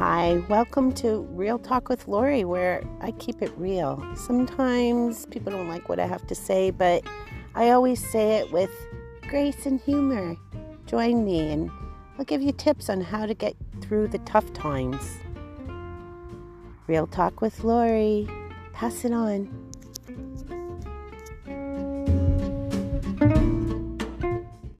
Hi, welcome to Real Talk with Laurie, where I keep it real. Sometimes people don't like what I have to say, but I always say it with grace and humor. Join me, and I'll give you tips on how to get through the tough times. Real Talk with Laurie. Pass it on.